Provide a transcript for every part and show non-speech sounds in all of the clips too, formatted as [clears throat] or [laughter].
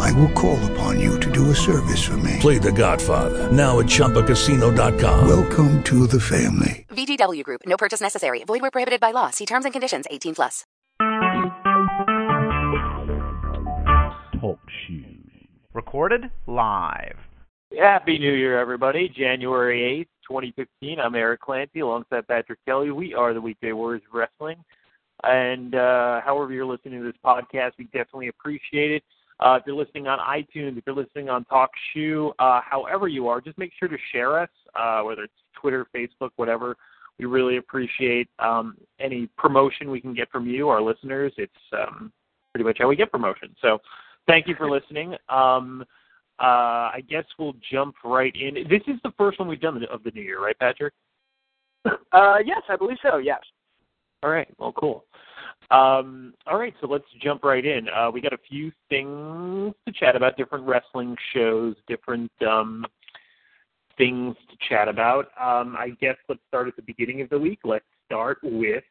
I will call upon you to do a service for me. Play The Godfather now at ChumbaCasino.com. Welcome to the family. VGW Group. No purchase necessary. Void where prohibited by law. See terms and conditions. 18 plus. Talk shoes. Recorded live. Happy New Year, everybody. January 8th, 2015. I'm Eric Clancy alongside Patrick Kelly. We are the Weekday Warriors Wrestling. And uh, however you're listening to this podcast, we definitely appreciate it. Uh, if you're listening on iTunes, if you're listening on TalkShoe, uh, however you are, just make sure to share us, uh, whether it's Twitter, Facebook, whatever. We really appreciate um, any promotion we can get from you, our listeners. It's um, pretty much how we get promotion. So thank you for listening. Um, uh, I guess we'll jump right in. This is the first one we've done of the new year, right, Patrick? Uh, yes, I believe so. Yes. All right. Well, cool. Um, all right, so let's jump right in. Uh, we got a few things to chat about, different wrestling shows, different um, things to chat about. Um, I guess let's start at the beginning of the week. Let's start with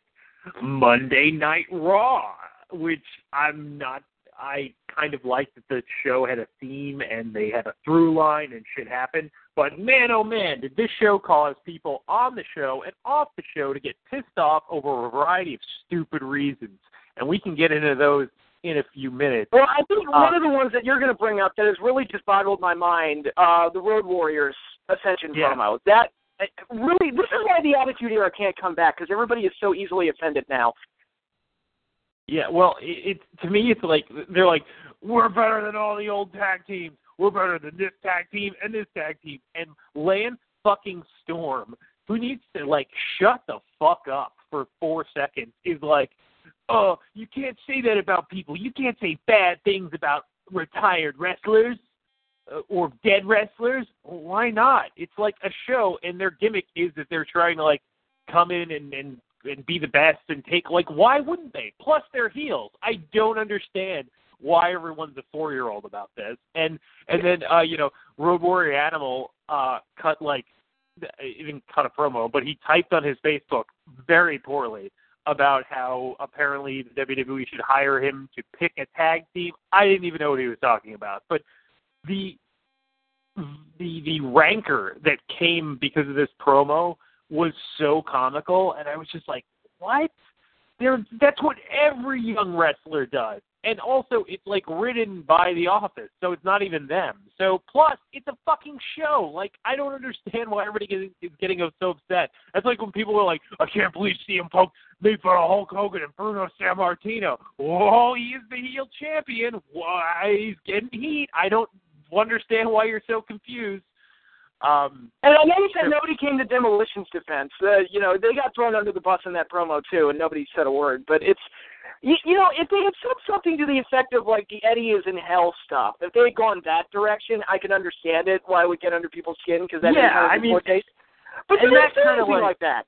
Monday Night Raw, which I'm not. I kind of liked that the show had a theme and they had a through line and shit happened. But man, oh man, did this show cause people on the show and off the show to get pissed off over a variety of stupid reasons. And we can get into those in a few minutes. Well, I think Uh, one of the ones that you're going to bring up that has really just boggled my mind, uh, the Road Warriors Ascension Yeah. promo. That uh, really, this is why the Attitude Era can't come back because everybody is so easily offended now. Yeah, well, it, it to me it's like they're like we're better than all the old tag teams. We're better than this tag team and this tag team. And Lance fucking Storm, who needs to like shut the fuck up for four seconds, is like, oh, you can't say that about people. You can't say bad things about retired wrestlers uh, or dead wrestlers. Why not? It's like a show, and their gimmick is that they're trying to like come in and and and be the best and take like why wouldn't they? Plus they're heels. I don't understand why everyone's a four year old about this. And and then uh, you know, Road Warrior Animal uh cut like didn't cut a promo, but he typed on his Facebook very poorly about how apparently the WWE should hire him to pick a tag team. I didn't even know what he was talking about. But the the the rancor that came because of this promo was so comical and I was just like, What? There that's what every young wrestler does. And also it's like written by the office, so it's not even them. So plus it's a fucking show. Like I don't understand why everybody is, getting so upset. That's like when people are like, I can't believe CM Punk made fun of Hulk Hogan and Bruno Sammartino. Oh, he is the heel champion. Why he's getting heat? I don't understand why you're so confused. Um, And I noticed that nobody came to Demolition's defense. Uh, you know, they got thrown under the bus in that promo too, and nobody said a word. But it's, you, you know, if they had said something to the effect of like the Eddie is in hell stuff, if they had gone that direction, I can understand it. Why it would get under people's skin because that Yeah, kind of I mean- taste. But and they that's kinda like- like that.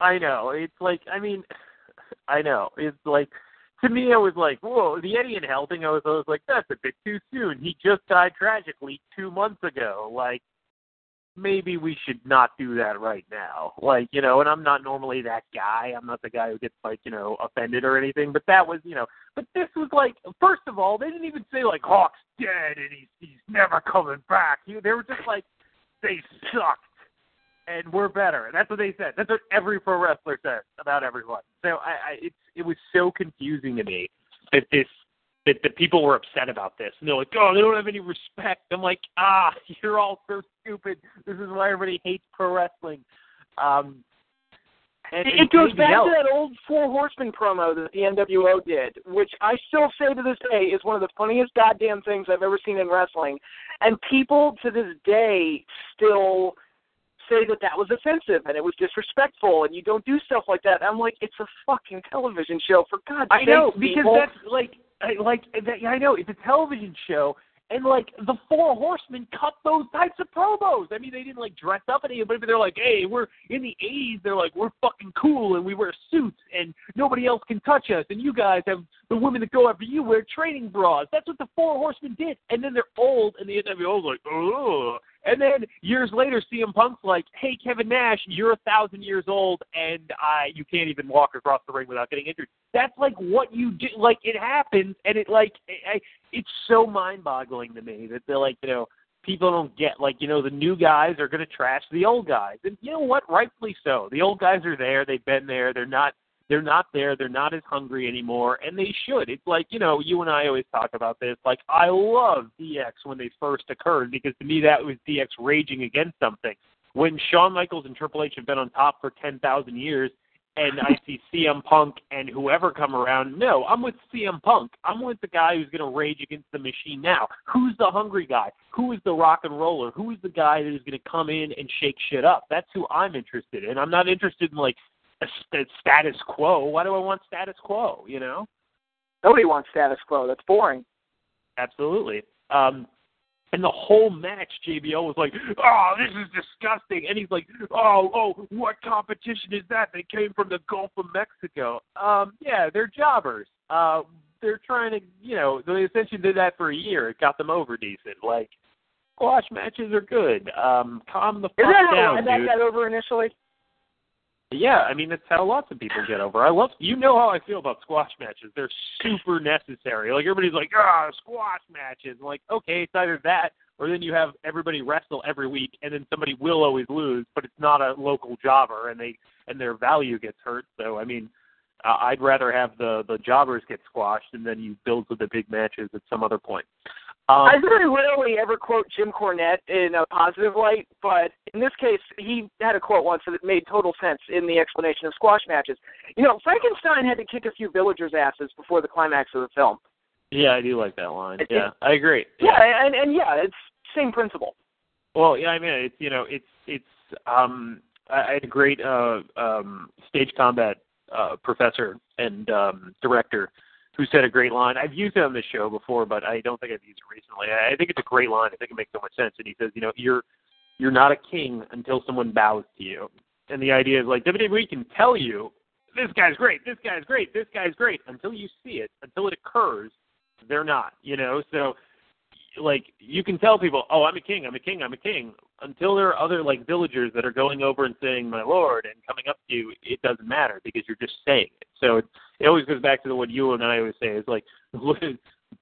I know. It's like I mean, [laughs] I know. It's like to me, I was like, whoa, the Eddie and Hell thing. I was, I was like, that's a bit too soon. He just died tragically two months ago. Like, maybe we should not do that right now. Like, you know, and I'm not normally that guy. I'm not the guy who gets like, you know, offended or anything. But that was, you know, but this was like, first of all, they didn't even say like Hawk's dead and he's he's never coming back. You, they were just like, they sucked and we're better. And That's what they said. That's what every pro wrestler says about everyone. So I, I it's it was so confusing to me that this that the people were upset about this. And they're like, oh, they don't have any respect. I'm like, ah, [laughs] you're all so stupid. This is why everybody hates pro wrestling. Um, and, It, it goes back else. to that old Four Horsemen promo that the NWO did, which I still say to this day is one of the funniest goddamn things I've ever seen in wrestling. And people to this day still say that that was offensive and it was disrespectful and you don't do stuff like that. I'm like, it's a fucking television show for God's sake. I know because people. that's like I like that. I know it's a television show, And like the Four Horsemen cut those types of promos. I mean, they didn't like dress up any, but they're like, hey, we're in the '80s. They're like, we're fucking cool, and we wear suits, and nobody else can touch us. And you guys have the women that go after you wear training bras. That's what the Four Horsemen did. And then they're old, and the NWO's like, oh. And then years later, CM Punk's like, "Hey, Kevin Nash, you're a thousand years old, and I you can't even walk across the ring without getting injured." That's like what you do. Like it happens, and it like I, it's so mind-boggling to me that they're like, you know, people don't get like, you know, the new guys are going to trash the old guys, and you know what? Rightfully so. The old guys are there. They've been there. They're not they're not there. They're not as hungry anymore, and they should. It's like you know, you and I always talk about this. Like I love DX when they first occurred because to me that was DX raging against something. When Shawn Michaels and Triple H have been on top for ten thousand years, and I see CM Punk and whoever come around, no, I'm with CM Punk. I'm with the guy who's going to rage against the machine now. Who's the hungry guy? Who is the rock and roller? Who is the guy that is going to come in and shake shit up? That's who I'm interested in. I'm not interested in like a, a status quo. Why do I want status quo? You know, Nobody wants status quo. That's boring. absolutely. Um, and the whole match, JBL was like, "Oh, this is disgusting," and he's like, "Oh, oh, what competition is that? They came from the Gulf of Mexico." Um, yeah, they're jobbers. Uh, they're trying to, you know, they essentially did that for a year. It got them over decent. Like, squash matches are good. Um, calm the fuck Is that how that dude. got over initially? Yeah, I mean that's how lots of people get over. I love you know how I feel about squash matches. They're super necessary. Like everybody's like, ah, squash matches. I'm like, okay, it's either that or then you have everybody wrestle every week and then somebody will always lose, but it's not a local jobber and they and their value gets hurt. So I mean, uh, I'd rather have the the jobbers get squashed and then you build with the big matches at some other point. Um, I very rarely ever quote Jim Cornette in a positive light, but in this case, he had a quote once that made total sense in the explanation of squash matches. You know, Frankenstein had to kick a few villagers' asses before the climax of the film. yeah, I do like that line. It- Yeah, I agree. Yeah, and and yeah, it's same principle. Well, yeah, I mean, it's you know, it's it's. Um, I, I had a great uh, um, stage combat uh, professor and um, director who said a great line. I've used it on this show before, but I don't think I've used it recently. I, think it's a great line. I think it makes so much sense. And he says, you know, you're you're not a king until someone bows to you. And the idea is like WWE can tell you this guy's great, this guy's great, this guy's great until you see it, until it occurs. They're not, you know. So like you can tell people, oh, I'm a king, I'm a king, I'm a king, until there are other like villagers that are going over and saying, my lord, and coming up to you. It doesn't matter because you're just saying it. So it, it always goes back to the what you and I always say is like, [laughs]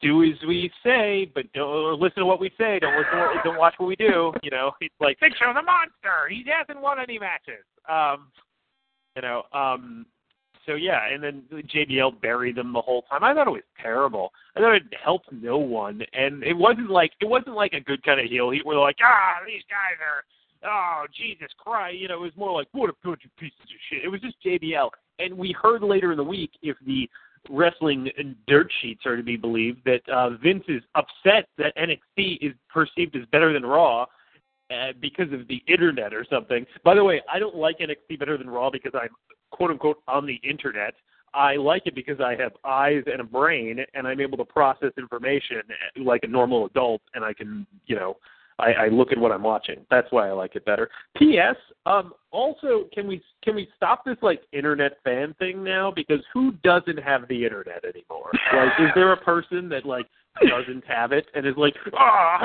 do as we say, but don't listen to what we say. Don't listen, to what, don't watch what we do. You know, [laughs] it's like Big Show the monster. He hasn't won any matches. Um, you know, um, so yeah, and then JBL buried them the whole time. I thought it was terrible. I thought it helped no one, and it wasn't like it wasn't like a good kind of heel. He were like, ah, these guys are, oh Jesus Christ, you know. It was more like, what a bunch of pieces of shit. It was just JBL, and we heard later in the week if the wrestling dirt sheets are to be believed that uh, Vince is upset that NXT is perceived as better than Raw. Uh, because of the internet or something. By the way, I don't like NXT better than Raw because I'm quote unquote on the internet. I like it because I have eyes and a brain and I'm able to process information like a normal adult and I can, you know, I, I look at what I'm watching. That's why I like it better. P.S. Um, also, can we can we stop this like internet fan thing now? Because who doesn't have the internet anymore? Like, is there a person that like doesn't have it and is like, oh,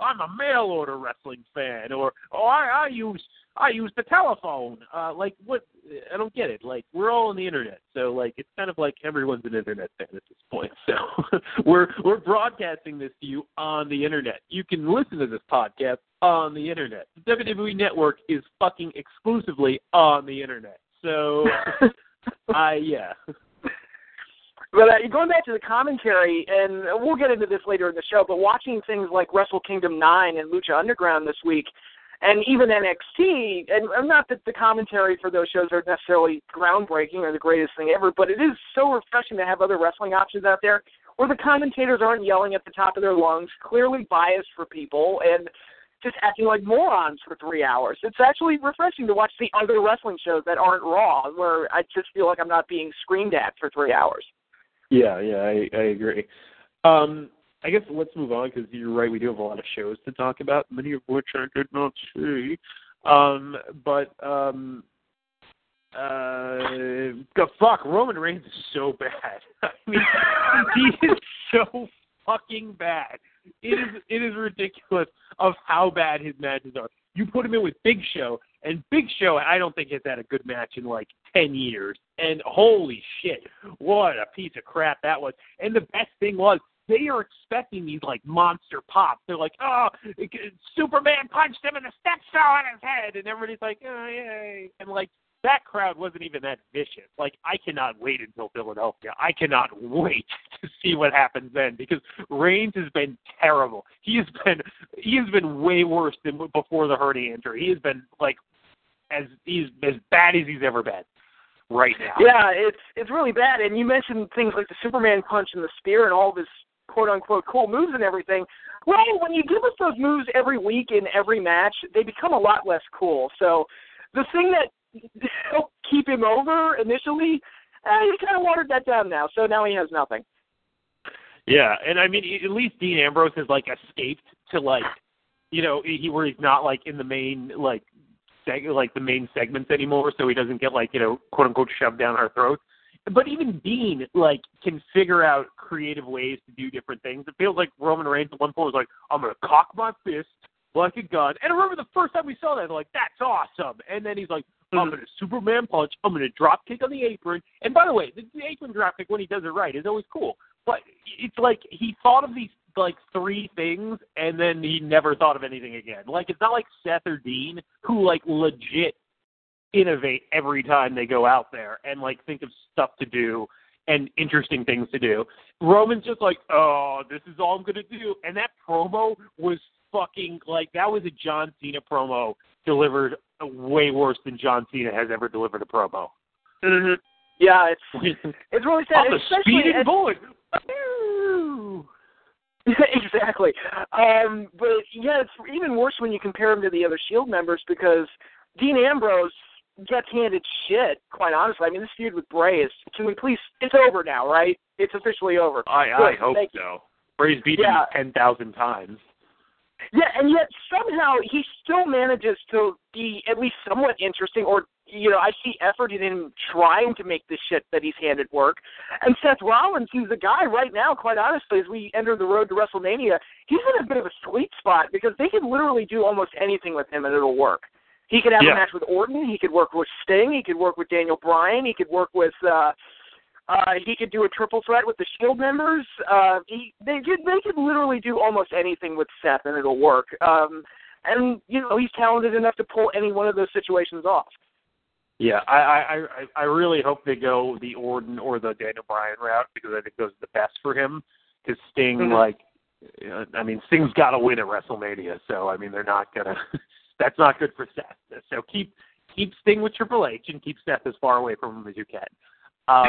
I'm a mail order wrestling fan, or oh, I, I use I use the telephone. Uh, like what? I don't get it. Like we're all on the internet, so like it's kind of like everyone's an internet fan at this point. [laughs] So [laughs] we're we're broadcasting this to you on the internet. You can listen to this podcast on the internet. The WWE Network is fucking exclusively on the internet. So [laughs] I yeah. But uh, going back to the commentary, and we'll get into this later in the show, but watching things like Wrestle Kingdom 9 and Lucha Underground this week, and even NXT, and and not that the commentary for those shows are necessarily groundbreaking or the greatest thing ever, but it is so refreshing to have other wrestling options out there where the commentators aren't yelling at the top of their lungs, clearly biased for people, and just acting like morons for three hours. It's actually refreshing to watch the other wrestling shows that aren't Raw, where I just feel like I'm not being screamed at for three hours. Yeah, yeah, I, I agree. Um, I guess let's move on because you're right. We do have a lot of shows to talk about, many of which I did not see. Um, but um, uh, the fuck, Roman Reigns is so bad. [laughs] I mean, he is so fucking bad. It is it is ridiculous of how bad his matches are. You put him in with Big Show, and Big Show, I don't think has had a good match in like ten years. And holy shit, what a piece of crap that was. And the best thing was they are expecting these like monster pops. They're like, oh, Superman punched him and the steps fell on his head, and everybody's like, oh yay, and like that crowd wasn't even that vicious. Like I cannot wait until Philadelphia. I cannot wait [laughs] to see what happens then because Reigns has been terrible. He has been he has been way worse than before the hernia injury. He has been like as he's as bad as he's ever been right now. Yeah, it's it's really bad. And you mentioned things like the Superman punch and the spear and all this quote unquote cool moves and everything. Well, when you give us those moves every week in every match, they become a lot less cool. So the thing that [laughs] helped keep him over initially, uh, he kind of watered that down now. So now he has nothing. Yeah, and I mean, at least Dean Ambrose has like escaped to like, you know, he where he's not like in the main like, seg- like the main segments anymore, so he doesn't get like you know, quote unquote, shoved down our throats. But even Dean like can figure out creative ways to do different things. It feels like Roman Reigns at one point was like, "I'm gonna cock my fist like a gun," and I remember the first time we saw that, like, "That's awesome," and then he's like, I'm mm-hmm. going to Superman punch. I'm going to drop kick on the apron. And by the way, the, the apron drop kick when he does it right is always cool. But it's like he thought of these like three things and then he never thought of anything again. Like it's not like Seth or Dean who like legit innovate every time they go out there and like think of stuff to do and interesting things to do. Roman's just like, oh, this is all I'm gonna do, and that promo was fucking like that was a John Cena promo delivered way worse than John Cena has ever delivered a promo. Mm-hmm. Yeah, it's [laughs] it's really sad. I'm a especially speeding at- bullet. [laughs] exactly. Um, but yeah, it's even worse when you compare him to the other Shield members because Dean Ambrose gets handed shit. Quite honestly, I mean, this feud with Bray is. Can we please? It's over now, right? It's officially over. I I hope thank you. so. Bray's beaten Yeah. ten thousand times. Yeah, and yet somehow he still manages to be at least somewhat interesting, or you know, I see effort in him trying to make this shit that he's handed work. And Seth Rollins, who's a guy right now, quite honestly, as we enter the road to WrestleMania, he's in a bit of a sweet spot because they can literally do almost anything with him and it'll work. He could have Yeah. a match with Orton. He could work with Sting. He could work with Daniel Bryan. He could work with. uh uh, he could do a triple threat with the Shield members. Uh, he, they could they could literally do almost anything with Seth, and it'll work. Um, and you know he's talented enough to pull any one of those situations off. Yeah, I I I I really hope they go the Orton or the Daniel Bryan route because I think those are the best for him. Because Sting, Mhm. like, I mean, Sting's got to win at WrestleMania, so I mean, they're not gonna. [laughs] that's not good for Seth. So keep keep Sting with Triple H and keep Seth as far away from him as you can. Um,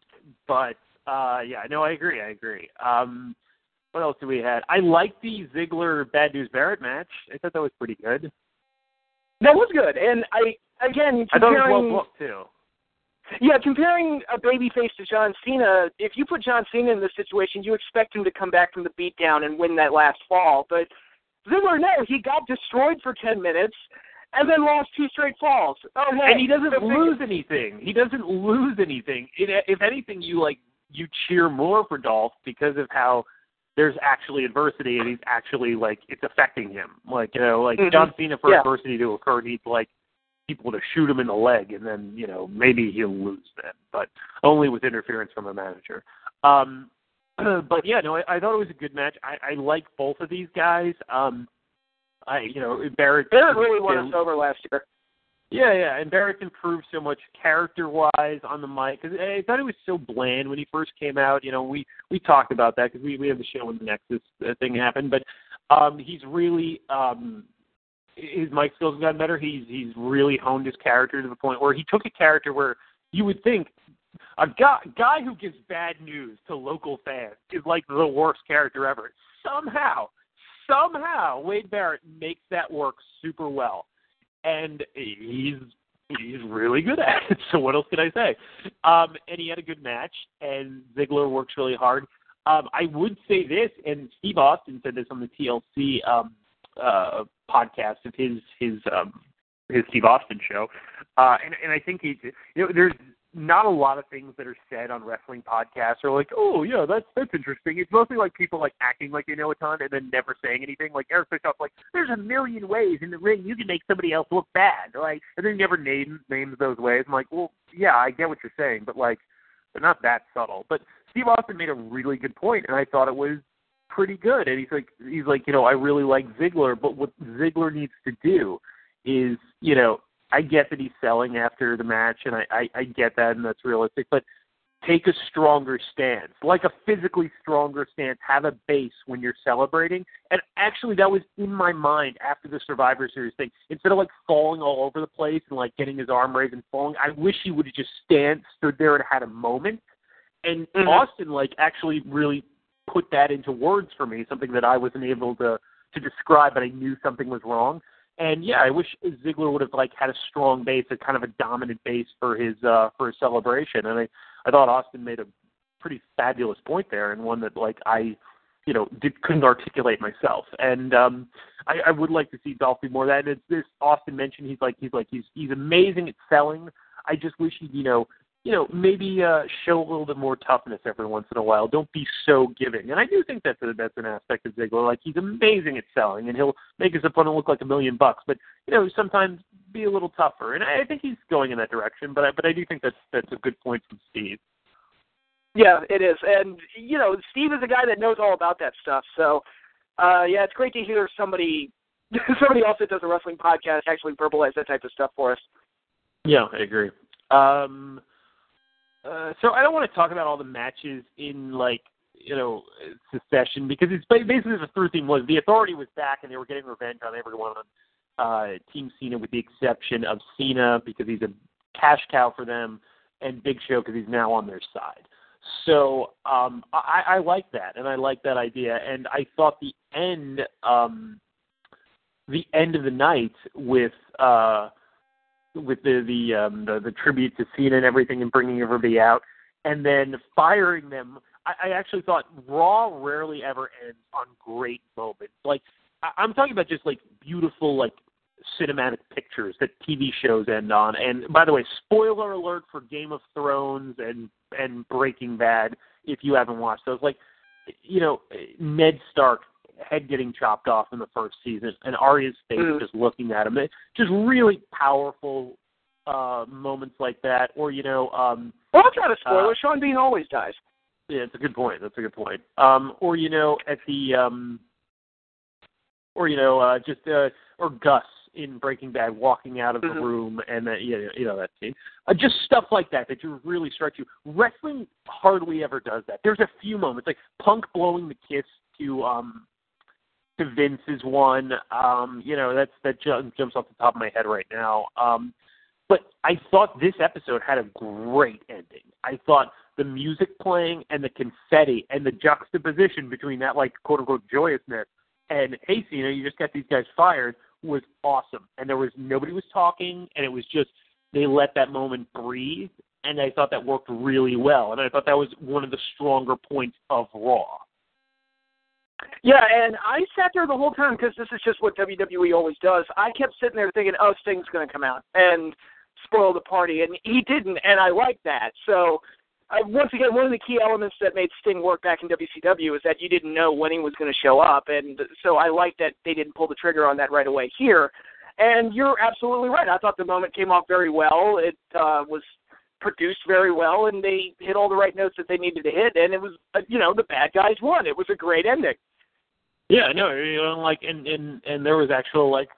[laughs] but uh yeah, no, I agree. I agree. Um, what else do we had? I like the Ziggler Bad News Barrett match. I thought that was pretty good. That was good, and I again I thought it was comparing. well booked too. Yeah, comparing a babyface to John Cena, if you put John Cena in this situation, you expect him to come back from the beatdown and win that last fall. But Ziggler, no, he got destroyed for 10 minutes and then lost two straight falls. Oh, hey, and he doesn't figure. lose anything. He doesn't lose anything. It, if anything, you like you cheer more for Dolph because of how there's actually adversity and he's actually like it's affecting him. Like you know, like Mhm. John Cena for Yeah. adversity to occur needs like people to shoot him in the leg, and then you know maybe he'll lose then, but only with interference from a manager. Um, [clears throat] but yeah, no, I, I thought it was a good match. I, I like both of these guys. Um, I you know Barrett Barrett really won us over last year. yeah, yeah, and Barrett improved so much character-wise on the mic. Cause I thought he was so bland when he first came out. You know, we we talked about that because we we have the show when the Nexus uh, thing happened. But um, he's really um, his mic skills have gotten better. He's he's really honed his character to the point where he took a character where you would think a guy guy who gives bad news to local fans is like the worst character ever. Somehow, somehow Wade Barrett makes that work super well and he's he's really good at it. [laughs] So what else can I say? Um, and he had a good match, and Ziggler works really hard. Um, I would say this, and Steve Austin said this on the TLC um, uh, podcast of his his um, his Steve Austin show, uh, and and I think he, you know, there's not a lot of things that are said on wrestling podcasts are like, oh yeah, that's that's interesting. It's mostly like people like acting like they know a ton and then never saying anything. Like Eric Bischoff's like, there's a million ways in the ring you can make somebody else look bad, like, and then he never names names those ways. I'm like, well, yeah, I get what you're saying, but like, they're not that subtle. But Steve Austin made a really good point, and I thought it was pretty good. And he's like, he's like, you know, I really like Ziggler, but what Ziggler needs to do is, you know, I get that he's selling after the match, and I, I, I get that, and that's realistic. But take a stronger stance, like a physically stronger stance. Have a base when you're celebrating. And actually, that was in my mind after the Survivor Series thing. Instead of like falling all over the place and like getting his arm raised and falling, I wish he would have just stand, stood there, and had a moment. And Mhm. Austin like actually really put that into words for me, something that I wasn't able to to describe, but I knew something was wrong. And yeah, I wish Ziggler would have like had a strong base, a kind of a dominant base for his uh for his celebration. And I I thought Austin made a pretty fabulous point there, and one that like I you know did, couldn't articulate myself. And um I, I would like to see Dolph do more of that. And it's this Austin mentioned he's like he's like he's he's amazing at selling. I just wish he'd you know you know, maybe uh, show a little bit more toughness every once in a while. Don't be so giving. And I do think that's a, that's an aspect of Ziggler. Like he's amazing at selling, and he'll make his opponent look like a million bucks. But you know, sometimes be a little tougher. And I, I think he's going in that direction. But I, but I do think that's that's a good point from Steve. Yeah, it is. And you know, Steve is a guy that knows all about that stuff. So uh yeah, it's great to hear somebody [laughs] somebody else that does a wrestling podcast actually verbalize that type of stuff for us. Yeah, I agree. Um, uh, so I don't want to talk about all the matches in like you know succession because it's basically the third theme was the Authority was back and they were getting revenge on everyone on uh, Team Cena with the exception of Cena because he's a cash cow for them and Big Show because he's now on their side. So um, I, I like that and I like that idea and I thought the end um, the end of the night with. Uh, with the the um the, the tribute to Cena and everything and bringing everybody out and then firing them. I, I actually thought Raw rarely ever ends on great moments. Like I, I'm talking about just like beautiful like cinematic pictures that TV shows end on. And by the way, spoiler alert for Game of Thrones and and Breaking Bad if you haven't watched those. Like you know, Ned Stark head getting chopped off in the first season, and Arya's face Mm. just looking at him. It, just really powerful uh moments like that. Or you know, um Well, I'll try to spoil Uh, it. Sean Bean always dies. yeah, it's a good point. That's a good point. Um, or you know, at the um, or you know, uh, just uh, or Gus in Breaking Bad walking out of the Mhm. room, and that you know, you know that scene. Uh, just stuff like that that you really strikes you. Wrestling hardly ever does that. There's a few moments like Punk blowing the kiss to um to Vince is one. Um, you know, that's that jumps off the top of my head right now. Um, but I thought this episode had a great ending. I thought the music playing and the confetti and the juxtaposition between that like quote unquote joyousness and hey Cena, you just got these guys fired was awesome. And there was nobody was talking and it was just they let that moment breathe and I thought that worked really well. And I thought that was one of the stronger points of Raw. Yeah, and I sat there the whole time because this is just what WWE always does. I kept sitting there thinking, "Oh, Sting's going to come out and spoil the party," and he didn't, and I like that. So, uh, once again, one of the key elements that made Sting work back in WCW is that you didn't know when he was going to show up, and so I like that they didn't pull the trigger on that right away here. And you're absolutely right. I thought the moment came off very well. It uh, was produced very well, and they hit all the right notes that they needed to hit. And it was, uh, you know, the bad guys won. It was a great ending. Yeah, no, you know, like and and and there was actual like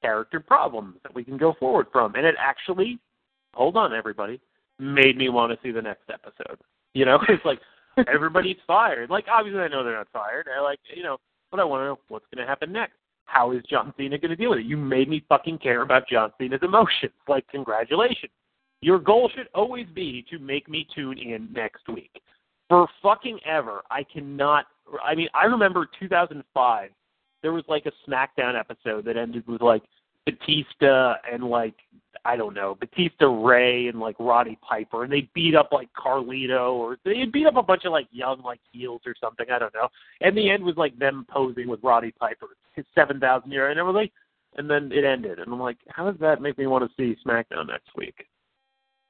character problems that we can go forward from, and it actually, hold on, everybody, made me want to see the next episode. You know, [laughs] it's like everybody's fired. Like obviously, I know they're not fired. I like you know, but I want to know what's going to happen next. How is John Cena going to deal with it? You made me fucking care about John Cena's emotions. Like, congratulations. Your goal should always be to make me tune in next week. For fucking ever, I cannot. I mean, I remember 2005. There was like a SmackDown episode that ended with like Batista and like I don't know Batista Rey and like Roddy Piper, and they beat up like Carlito or they beat up a bunch of like young like heels or something. I don't know. And the end was like them posing with Roddy Piper, his seven thousand year, and I was like, and then it ended, and I'm like, how does that make me want to see SmackDown next week?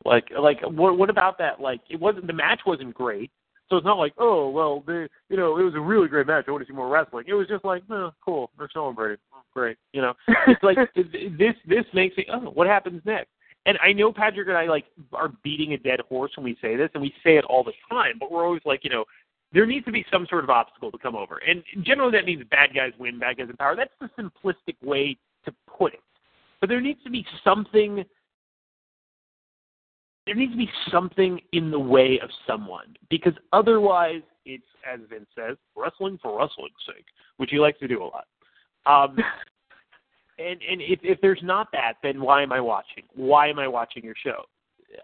Like, like what what about that? Like, it wasn't the match wasn't great. So it's not like, oh well, they, you know, it was a really great match. I want to see more wrestling. It was just like, oh, cool, they're celebrating, mm, great. You know, it's like [laughs] this. This makes me, oh, what happens next? And I know Patrick and I like are beating a dead horse when we say this, and we say it all the time. But we're always like, you know, there needs to be some sort of obstacle to come over, and generally that means bad guys win, bad guys in power. That's the simplistic way to put it. But there needs to be something there needs to be something in the way of someone because otherwise it's as Vince says, wrestling for wrestling's sake, which he likes to do a lot. Um, [laughs] and and if if there's not that, then why am I watching? Why am I watching your show?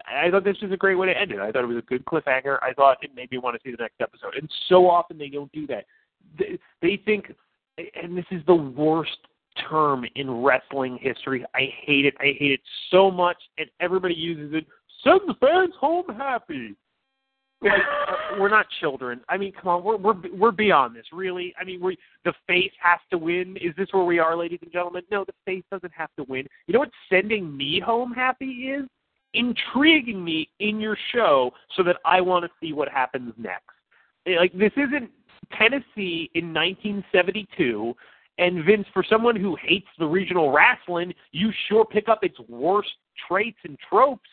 I thought this was a great way to end it. I thought it was a good cliffhanger. I thought it made me want to see the next episode. And so often they don't do that. They, they think, and this is the worst term in wrestling history. I hate it. I hate it so much, and everybody uses it Send the fans home happy. Like, uh, we're not children. I mean, come on, we're we're we're beyond this, really. I mean, we the face has to win. Is this where we are, ladies and gentlemen? No, the face doesn't have to win. You know what sending me home happy is? Intriguing me in your show so that I want to see what happens next. Eh, like this isn't Tennessee in 1972 and Vince, for someone who hates the regional wrestling, you sure pick up its worst traits and tropes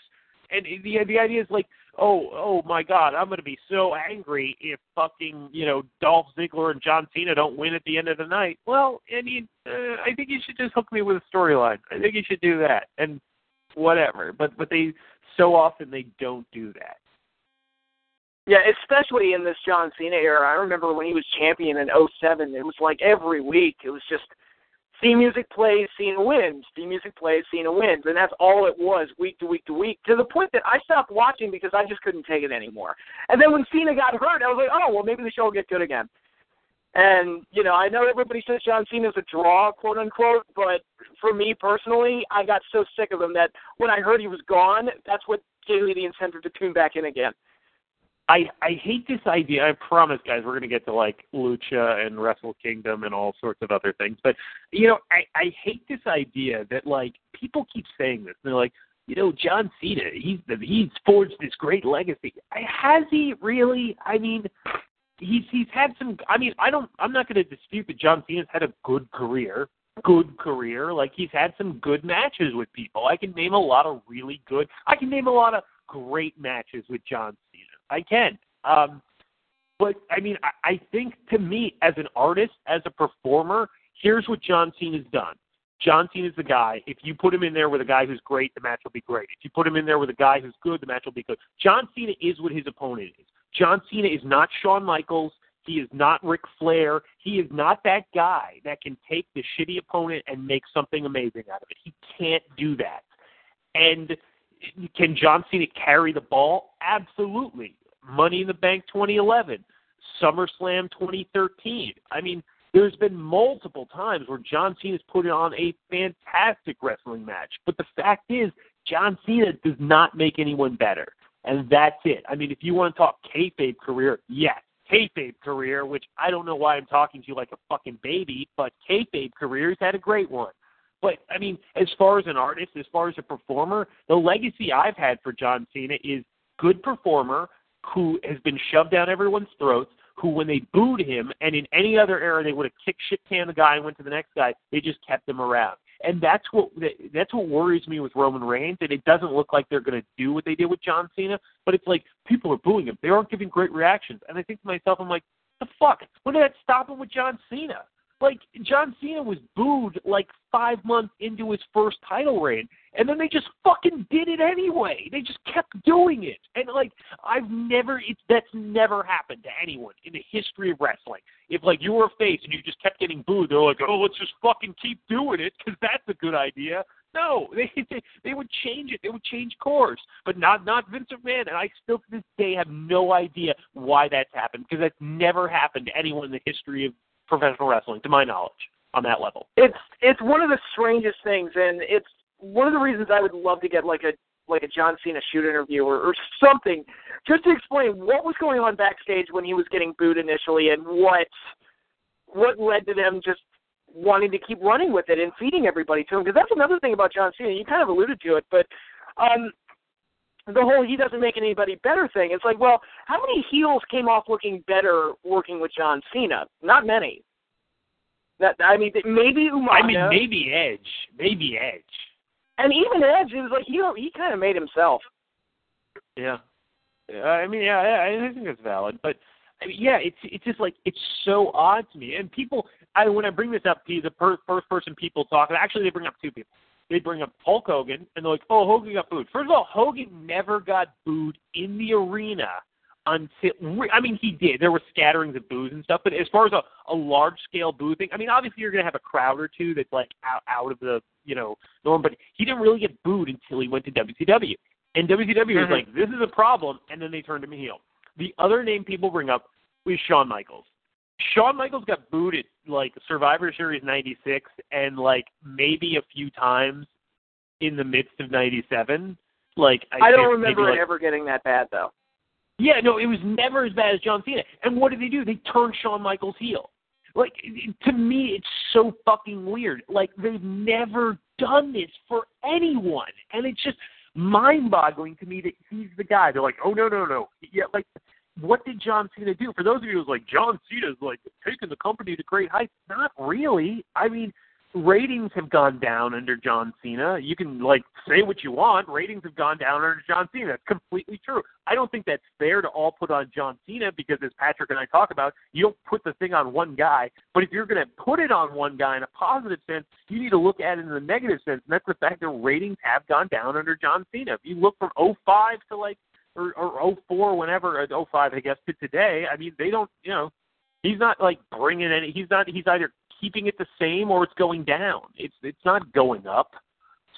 and the the idea is like, oh, oh my God, I'm gonna be so angry if fucking you know Dolph Ziggler and John Cena don't win at the end of the night. Well, I mean, uh, I think you should just hook me with a storyline. I think you should do that, and whatever. But but they so often they don't do that. Yeah, especially in this John Cena era. I remember when he was champion in '07. It was like every week. It was just theme music plays, Cena wins. Theme music plays, Cena wins, and that's all it was, week to week to week. To the point that I stopped watching because I just couldn't take it anymore. And then when Cena got hurt, I was like, oh well, maybe the show will get good again. And you know, I know everybody says John Cena's a draw, quote unquote, but for me personally, I got so sick of him that when I heard he was gone, that's what gave me the incentive to tune back in again. I I hate this idea. I promise, guys, we're gonna get to like Lucha and Wrestle Kingdom and all sorts of other things. But you know, I I hate this idea that like people keep saying this. They're like, you know, John Cena, he's the, he's forged this great legacy. Has he really? I mean, he's he's had some. I mean, I don't. I'm not going to dispute that John Cena's had a good career. Good career. Like he's had some good matches with people. I can name a lot of really good. I can name a lot of great matches with John Cena. I can. Um, but I mean, I, I think to me, as an artist, as a performer, here's what John Cena's done. John Cena's the guy. If you put him in there with a guy who's great, the match will be great. If you put him in there with a guy who's good, the match will be good. John Cena is what his opponent is. John Cena is not Shawn Michaels. He is not Ric Flair. He is not that guy that can take the shitty opponent and make something amazing out of it. He can't do that. And can John Cena carry the ball? Absolutely. Money in the Bank 2011, SummerSlam 2013. I mean, there's been multiple times where John Cena's put on a fantastic wrestling match. But the fact is, John Cena does not make anyone better. And that's it. I mean, if you want to talk kayfabe career, yes, kayfabe career, which I don't know why I'm talking to you like a fucking baby, but kayfabe career, he's had a great one. But I mean, as far as an artist, as far as a performer, the legacy I've had for John Cena is good performer who has been shoved down everyone's throats. Who, when they booed him, and in any other era they would have kicked shit can the guy and went to the next guy. They just kept him around, and that's what that's what worries me with Roman Reigns. And it doesn't look like they're going to do what they did with John Cena. But it's like people are booing him; they aren't giving great reactions. And I think to myself, I'm like, the fuck? When did that stop him with John Cena? Like John Cena was booed like five months into his first title reign, and then they just fucking did it anyway. They just kept doing it, and like I've never, it's that's never happened to anyone in the history of wrestling. If like you were a face and you just kept getting booed, they're like, oh, let's just fucking keep doing it because that's a good idea. No, they, [laughs] they they would change it. They would change course, but not not Vince McMahon. And I still to this day have no idea why that's happened because that's never happened to anyone in the history of professional wrestling, to my knowledge. on that level. It's it's one of the strangest things, and it's one of the reasons I would love to get like a like a John Cena shoot interview or, or something, just to explain what was going on backstage when he was getting booed initially, and what what led to them just wanting to keep running with it and feeding everybody to him. Because that's another thing about John Cena. You kind of alluded to it, but um, the whole he doesn't make anybody better thing. It's like, well, how many heels came off looking better working with John Cena? Not many. That I mean, maybe Umaga. I mean, maybe Edge, maybe Edge. And even Edge, it was like he he kind of made himself. Yeah. I mean, yeah, yeah, I think that's valid, but I mean, yeah, it's it's just like it's so odd to me. And people, I when I bring this up, to the per, first person people talk, actually they bring up two people they bring up Hulk Hogan and they're like, "Oh, Hogan got booed." First of all, Hogan never got booed in the arena until I mean he did. There were scatterings of boos and stuff, but as far as a, a large scale boo thing, I mean obviously you're gonna have a crowd or two that's like out out of the you know norm, but he didn't really get booed until he went to WCW. And WCW mm-hmm. was like, "This is a problem," and then they turned him heel. The other name people bring up is Shawn Michaels. Shawn Michaels got booed at like Survivor Series '96 and like maybe a few times in the midst of '97. Like I, I don't remember it like, ever getting that bad though. Yeah, no, it was never as bad as John Cena. And what did they do? They turned Shawn Michaels heel. Like to me, it's so fucking weird. Like they've never done this for anyone, and it's just mind-boggling to me that he's the guy. They're like, oh no, no, no, yeah, like what did John Cena do? For those of you who's like John Cena's like taking the company to great heights, not really. I mean, ratings have gone down under John Cena. You can like say what you want. Ratings have gone down under John Cena. That's completely true. I don't think that's fair to all put on John Cena because as Patrick and I talk about, you don't put the thing on one guy. But if you're going to put it on one guy in a positive sense, you need to look at it in a negative sense, and that's the fact that ratings have gone down under John Cena. If you look from 05 to like or, or 04, whenever, or 05, I guess, to today, I mean, they don't, you know, he's not like bringing any, he's not, he's either keeping it the same or it's going down. It's, it's not going up.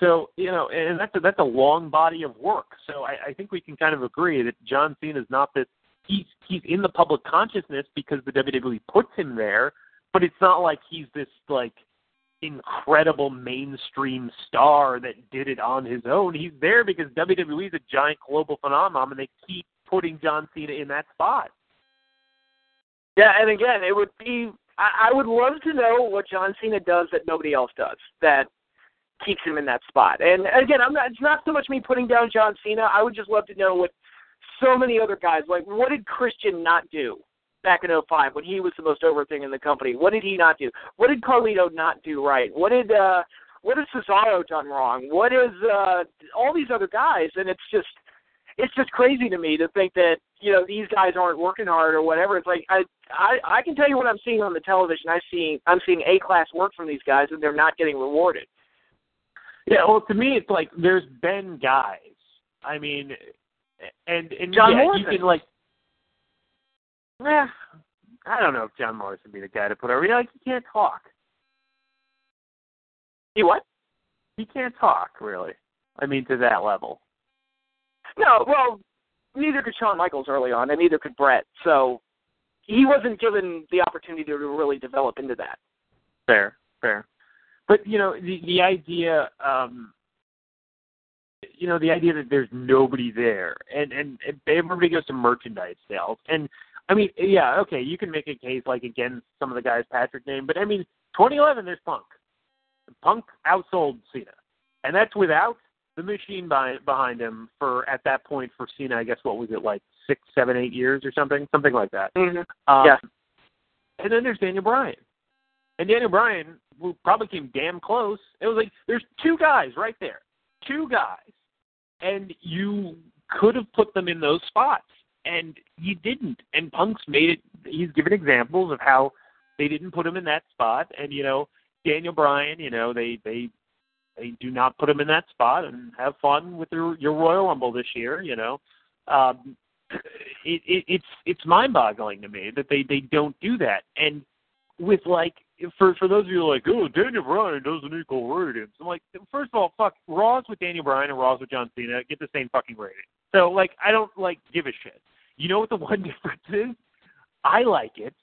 So, you know, and that's a, that's a long body of work. So I, I think we can kind of agree that John Cena is not this, he's, he's in the public consciousness because the WWE puts him there, but it's not like he's this, like, incredible mainstream star that did it on his own. He's there because WWE is a giant global phenomenon, and they keep putting John Cena in that spot. Yeah, and again, it would be. I, I would love to know what John Cena does that nobody else does that keeps him in that spot. And again, I'm not. It's not so much me putting down John Cena. I would just love to know what so many other guys like. What did Christian not do? Back in 05 when he was the most over thing in the company? What did he not do? What did Carlito not do right? What did uh what has Cesaro done wrong? What is uh all these other guys and it's just it's just crazy to me to think that, you know, these guys aren't working hard or whatever. It's like I I I can tell you what I'm seeing on the television. I see I'm seeing A class work from these guys and they're not getting rewarded. Yeah, well to me it's like there's been guys. I mean and and John yeah, Morrison. you can like Eh, I don't know if John Morris would be the guy to put over. You know, like he can't talk. He what? He can't talk really. I mean, to that level. No, well, neither could Shawn Michaels early on, and neither could Bret. So he wasn't given the opportunity to really develop into that. Fair, fair. But you know, the the idea, um, you know, the idea that there's nobody there, and and, and everybody goes to merchandise sales, and I mean, yeah, okay, you can make a case like against some of the guys Patrick named, but I mean, 2011 there's Punk. Punk outsold Cena, and that's without the machine by, behind him for at that point for Cena. I guess what was it like six, seven, eight years or something, something like that. Mm-hmm. Um, yeah. And then there's Daniel Bryan, and Daniel Bryan who probably came damn close. It was like there's two guys right there, two guys, and you could have put them in those spots and you didn't. And Punk's made it. He's given examples of how they didn't put him in that spot, and you know Daniel Bryan, you know they they they do not put him in that spot and have fun with your your Royal Rumble this year. You know, um, it, it, it's it's mind-boggling to me that they they don't do that. And with like for for those of you who are like, oh, Daniel Bryan doesn't equal ratings. I'm like, first of all, fuck Raws with Daniel Bryan and Raws with John Cena get the same fucking rating. So like, I don't like give a shit. You know what the [laughs] one difference is? I like it,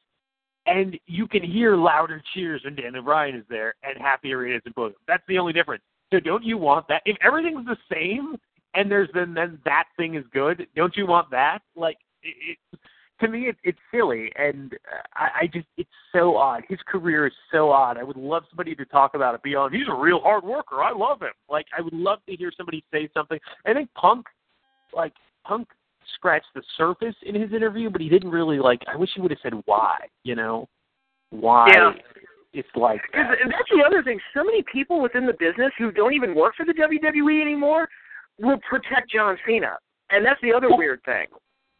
and you can hear louder cheers when Daniel Bryan is there and happier it is in both. That's the only difference. So don't you want that? If everything's the same and there's then then that thing is good, don't you want that? Like it, it to me, it, it's silly, and I, I just it's so odd. His career is so odd. I would love somebody to talk about it beyond. He's a real hard worker. I love him. Like I would love to hear somebody say something. I think Punk, like Punk, scratched the surface in his interview, but he didn't really like. I wish he would have said why. You know, why? Yeah. It's like Because that. that's the other thing. So many people within the business who don't even work for the WWE anymore will protect John Cena, and that's the other Well, weird thing.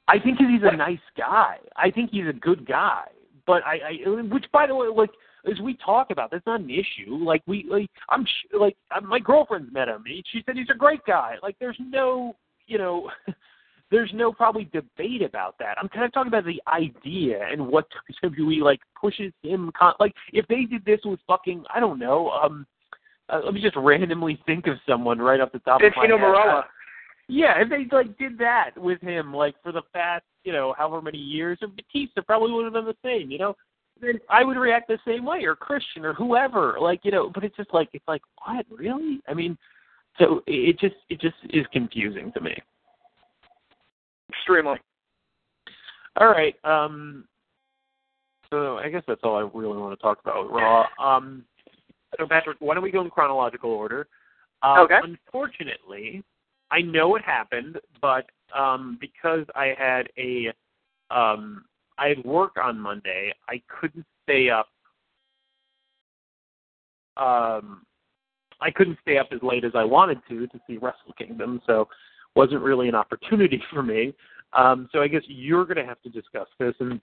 I think 'cause he's a nice guy. I think he's a good guy. But I, I, which by the way, like as we talk about, that's not an issue. Like we, like I'm, sh- like uh, my girlfriend's met him. She said he's a great guy. Like there's no, you know, [laughs] there's no probably debate about that. I'm kind of talking about the idea and what WWE like pushes him. Con- like if they did this with fucking, I don't know. um uh, Let me just randomly think of someone right off the top of my head. Marella. Yeah, if they like did that with him, like for the past, you know, however many years, and Batista probably would have done the same, you know. Then I would react the same way, or Christian, or whoever, like you know. But it's just like it's like what really? I mean, so it just it just is confusing to me. Extremely. All right, um, so I guess that's all I really want to talk about with Raw. [laughs] Um, so Patrick, why don't we go in chronological order? Um, Okay. Unfortunately, I know what happened, but um, because I had a um, I had work on Monday, I couldn't stay up. Um, I couldn't stay up as late as I wanted to to see Wrestle Kingdom, so wasn't really an opportunity [laughs] for me. Um, so I guess you're going to have to discuss this and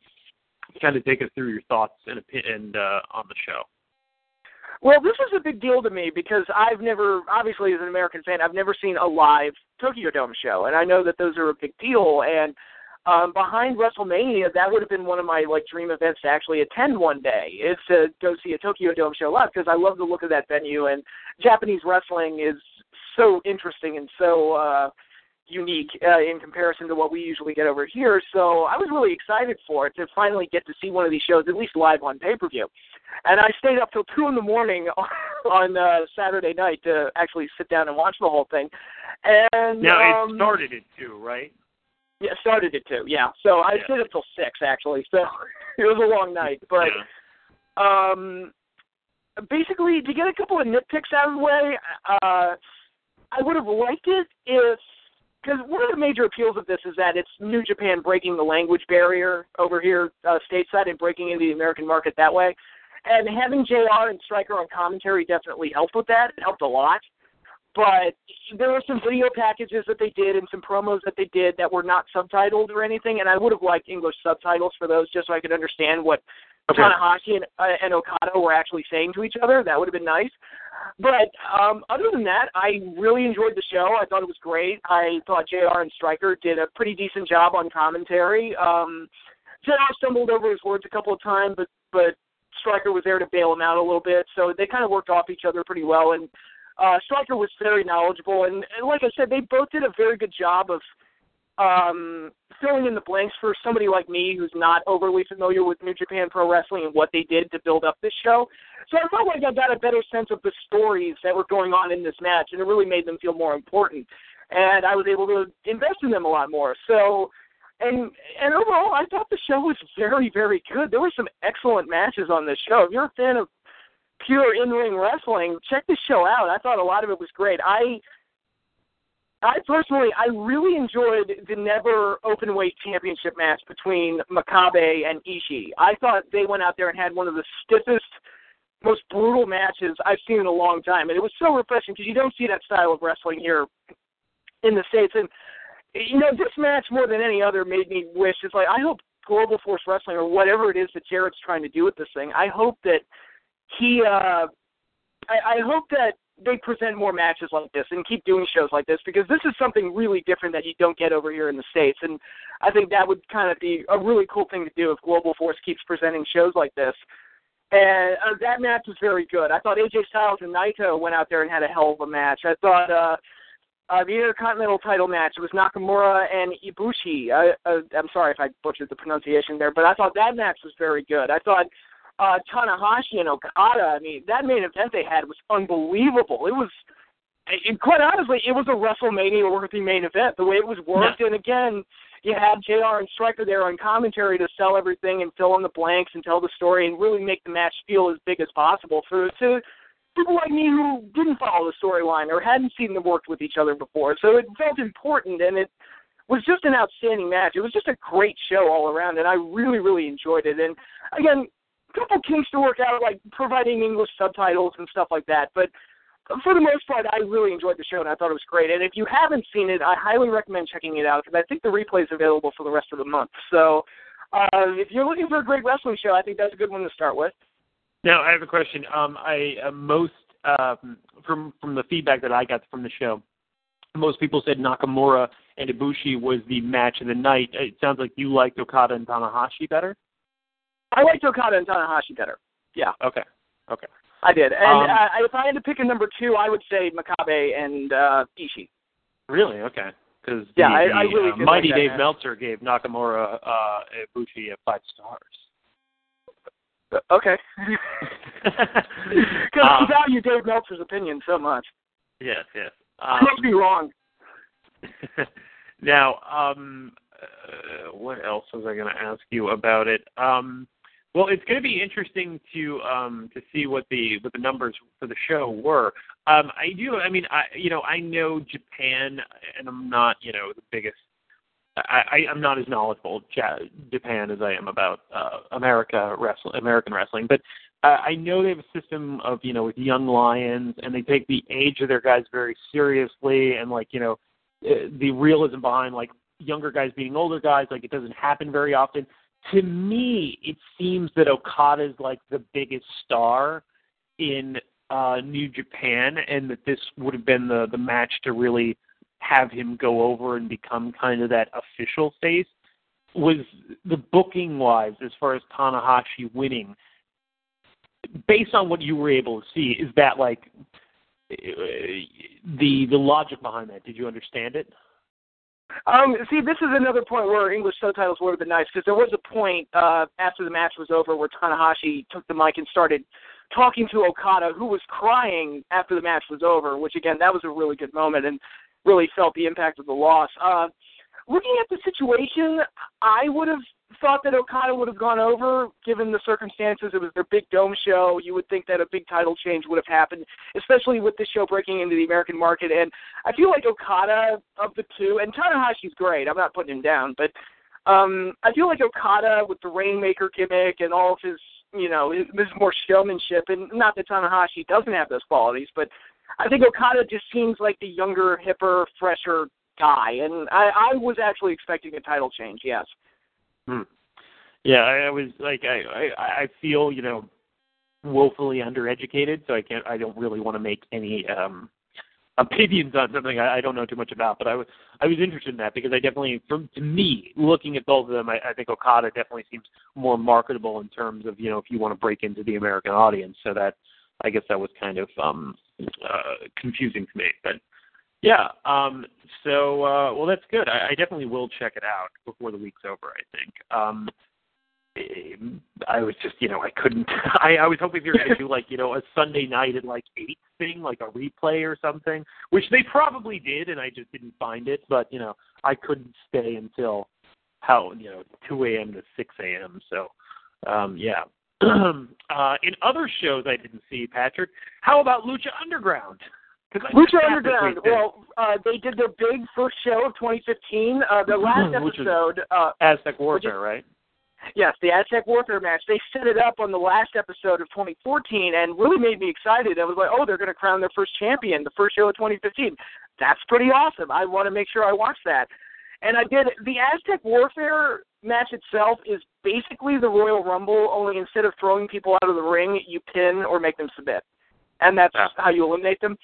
kind of take us through your thoughts and and uh, on the show. Well, this was a big deal to me because I've never, obviously, as an American fan, I've never seen a live Tokyo Dome show, and I know that those are a big deal. And um, behind WrestleMania, that would have been one of my like dream events to actually attend one day is to go see a Tokyo Dome show live because I love the look of that venue, and Japanese wrestling is so interesting and so uh, unique uh, in comparison to what we usually get over here. So I was really excited for it to finally get to see one of these shows at least live on pay per view. And I stayed up till two in the morning [laughs] on uh, Saturday night to actually sit down and watch the whole thing. And Now um, it started at two, right? Yeah, started at two. Yeah, so I Yeah. stayed up till six actually. So [laughs] it was a long night, but Yeah. um, basically to get a couple of nitpicks out of the way, uh, I would have liked it if because one of the major appeals of this is that it's New Japan breaking the language barrier over here uh, stateside and breaking into the American market that way. And having JR and Striker on commentary definitely helped with that. It helped a lot. But there were some video packages that they did and some promos that they did that were not subtitled or anything, and I would have liked English subtitles for those just so I could understand what Okay. Tanahashi and, uh, and Okada were actually saying to each other. That would have been nice. But um, other than that, I really enjoyed the show. I thought it was great. I thought JR and Striker did a pretty decent job on commentary. Um, JR stumbled over his words a couple of times, but but Striker was there to bail him out a little bit, so they kind of worked off each other pretty well. And uh, Striker was very knowledgeable, and, and like I said, they both did a very good job of um, filling in the blanks for somebody like me who's not overly familiar with New Japan Pro Wrestling and what they did to build up this show. So I felt like I got a better sense of the stories that were going on in this match, and it really made them feel more important. And I was able to invest in them a lot more. So, and and overall, I thought the show was very, very good. There were some excellent matches on this show. If you're a fan of pure in-ring wrestling, check this show out. I thought a lot of it was great. I I personally, I really enjoyed the never open weight championship match between Makabe and Ishii. I thought they went out there and had one of the stiffest, most brutal matches I've seen in a long time, and it was so refreshing because you don't see that style of wrestling here in the states. And you know, this match more than any other made me wish. It's like I hope Global Force Wrestling or whatever it is that Jarrett's trying to do with this thing. I hope that he. uh I, I hope that they present more matches like this and keep doing shows like this because this is something really different that you don't get over here in the states and i think that would kind of be a really cool thing to do if global force keeps presenting shows like this and uh, that match was very good i thought aj styles and naito went out there and had a hell of a match i thought uh uh, the Intercontinental title match it was Nakamura and Ibushi. I, uh, I'm sorry if I butchered the pronunciation there, but I thought that match was very good. I thought uh, Tanahashi and Okada. I mean, that main event they had was unbelievable. It was, and quite honestly, it was a WrestleMania worthy main event. The way it was worked, and again, you had Jr. and Striker there on commentary to sell everything and fill in the blanks and tell the story and really make the match feel as big as possible for to people like me who didn't follow the storyline or hadn't seen them worked with each other before. So it felt important and it was just an outstanding match. It was just a great show all around, and I really, really enjoyed it. And again, couple kinks to work out, like providing English subtitles and stuff like that. But for the most part, I really enjoyed the show, and I thought it was great. And if you haven't seen it, I highly recommend checking it out because I think the replay is available for the rest of the month. So uh, if you're looking for a great wrestling show, I think that's a good one to start with. Now I have a question. Um, I uh, most um, from from the feedback that I got from the show, most people said Nakamura and Ibushi was the match of the night. It sounds like you liked Okada and Tanahashi better. I liked Okada and Tanahashi better. Yeah. Okay. Okay. I did. And Um, uh, if I had to pick a number two, I would say Makabe and uh, Ishii. Really? Okay. Because Yeah, the, I- I really uh, mighty like that Dave match. Meltzer gave Nakamura uh, Ibushi a five stars. Uh, Okay. [laughs] [laughs] Because I Um, value Dave Meltzer's opinion so much. yes, yes. I Um, must be wrong. [laughs] now, um, uh, what else was I going to ask you about it? Um, well, it's going to be interesting to um, to see what the what the numbers for the show were. Um, I do. I mean, I you know I know Japan, and I'm not you know the biggest. I, I'm not as knowledgeable Japan as I am about uh, America wrestling, American wrestling, but uh, I know they have a system of you know with young lions, and they take the age of their guys very seriously, and like you know uh, the realism behind like younger guys being older guys. Like it doesn't happen very often. To me, it seems that Okada is like the biggest star in uh, New Japan, and that this would have been the the match to really have him go over and become kind of that official face. Was the booking wise, as far as Tanahashi winning, based on what you were able to see, is that like uh, the the logic behind that? Did you understand it? Um, see, this is another point where English subtitles would have been nice because there was a point uh, after the match was over where Tanahashi took the mic and started talking to Okada, who was crying after the match was over. Which again, that was a really good moment and really felt the impact of the loss. Uh, looking at the situation, I would have thought that Okada would have gone over given the circumstances. It was their big dome show. You would think that a big title change would have happened, especially with this show breaking into the American market. And I feel like Okada of the two, and Tanahashi's great. I'm not putting him down, but um, I feel like Okada with the Rainmaker gimmick and all of his, you know, his, his more showmanship, and not that Tanahashi doesn't have those qualities, but I think Okada just seems like the younger, hipper, fresher guy, and I, I was actually expecting a title change. Yes. Hmm. Yeah, I, I was like, I, I I feel you know woefully undereducated, so I can't. I don't really want to make any um opinions on something I, I don't know too much about. But I was I was interested in that because I definitely, from to me, looking at both of them, I, I think Okada definitely seems more marketable in terms of you know if you want to break into the American audience. So that I guess that was kind of um uh confusing to me, but. Yeah. Um, so, uh, well, that's good. I, I definitely will check it out before the week's over. I think. Um, eh, I was just, you know, I couldn't. [laughs] I, I was hoping you were going to do [laughs] like, you know, a Sunday night at like eight thing, like a replay or something, which they probably did, and I just didn't find it. But you know, I couldn't stay until how you know 2 a.m. to 6 a.m. So, um, yeah. [clears throat] uh, in other shows I didn't see, Patrick. How about Lucha Underground? 'Cause I missed Lucha Underground. Well, uh, they did their big first show of 2015. Uh, the last is- episode. Uh, Aztec Warfare, right? Yes, the Aztec Warfare match. They set it up on the last episode of 2014 and really made me excited. I was like, oh, they're going to crown their first champion, the first show of 2015. That's pretty awesome. I want to make sure I watch that. And I did. The Aztec Warfare match itself is basically the Royal Rumble, only instead of throwing people out of the ring, you pin or make them submit. And that's Yeah. how you eliminate them.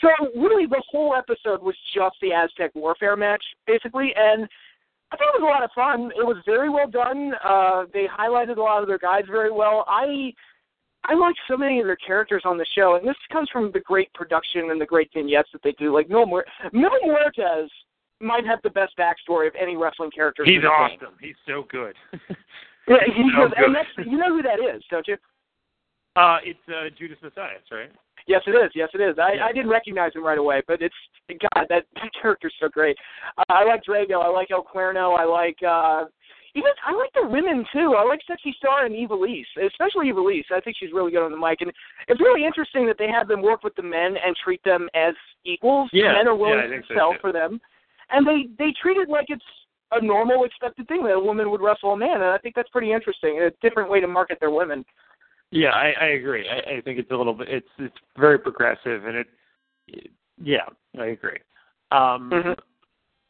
So really, the whole episode was just the Aztec Warfare match, basically, and I think it was a lot of fun. It was very well done. Uh, they highlighted a lot of their guys very well. I I like so many of their characters on the show, and this comes from the great production and the great vignettes that they do. Like Mil, Muer- Mil Muertes might have the best backstory of any wrestling character. He's in the game. awesome. He's so good. [laughs] Yeah, he Oh, goes, and that's you know who that is, don't you? Uh, it's uh, Judas Mesias, right? Yes, it is. Yes, it is. I, Yeah. I didn't recognize him right away, but it's God that, [laughs] that character's so great. Uh, I like Drago. I like El Cuerno. I like uh, even I like the women too. I like Sexy Star and Ivelisse, especially Ivelisse. I think she's really good on the mic, and it's really interesting that they have them work with the men and treat them as equals. Yeah. men are willing Yeah, to so, sell too. for them, and they they treat it like it's a normal, expected thing that a woman would wrestle a man, and I think that's pretty interesting. A different way to market their women. Yeah, I, I agree. I, I think it's a little bit. It's it's very progressive, and it. it yeah, I agree. Um, Mhm.